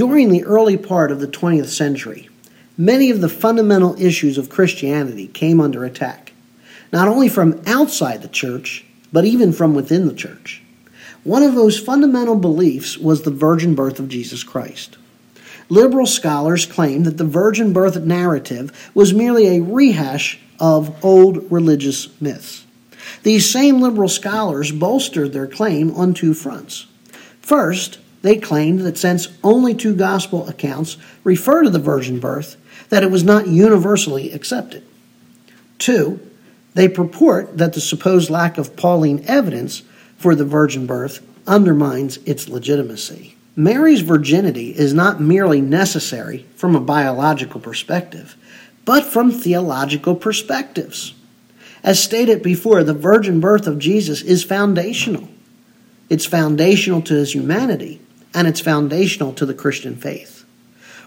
During the early part of the 20th century, many of the fundamental issues of Christianity came under attack, not only from outside the church, but even from within the church. One of those fundamental beliefs was the virgin birth of Jesus Christ. Liberal scholars claimed that the virgin birth narrative was merely a rehash of old religious myths. These same liberal scholars bolstered their claim on two fronts. First, they claimed that since only two gospel accounts refer to the virgin birth, that it was not universally accepted. Two, they purport that the supposed lack of Pauline evidence for the virgin birth undermines its legitimacy. Mary's virginity is not merely necessary from a biological perspective, but from theological perspectives. As stated before, the virgin birth of Jesus is foundational. It's foundational to his humanity, and it's foundational to the Christian faith.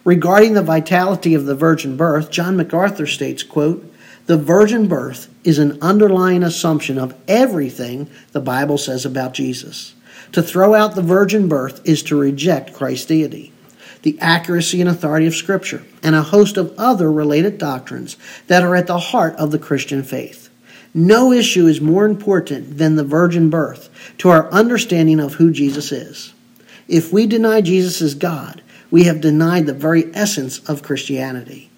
Regarding the vitality of the virgin birth, John MacArthur states, quote, the virgin birth is an underlying assumption of everything the Bible says about Jesus. To throw out the virgin birth is to reject Christ's deity, the accuracy and authority of Scripture, and a host of other related doctrines that are at the heart of the Christian faith. No issue is more important than the virgin birth to our understanding of who Jesus is. If we deny Jesus as God, we have denied the very essence of Christianity.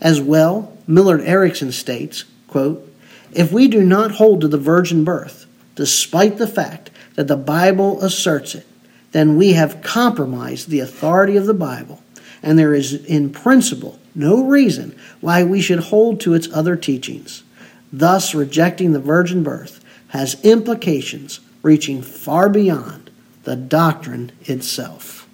As well, Millard Erickson states, quote, If we do not hold to the virgin birth, despite the fact that the Bible asserts it, then we have compromised the authority of the Bible, and there is in principle no reason why we should hold to its other teachings. Thus, rejecting the virgin birth has implications reaching far beyond the doctrine itself.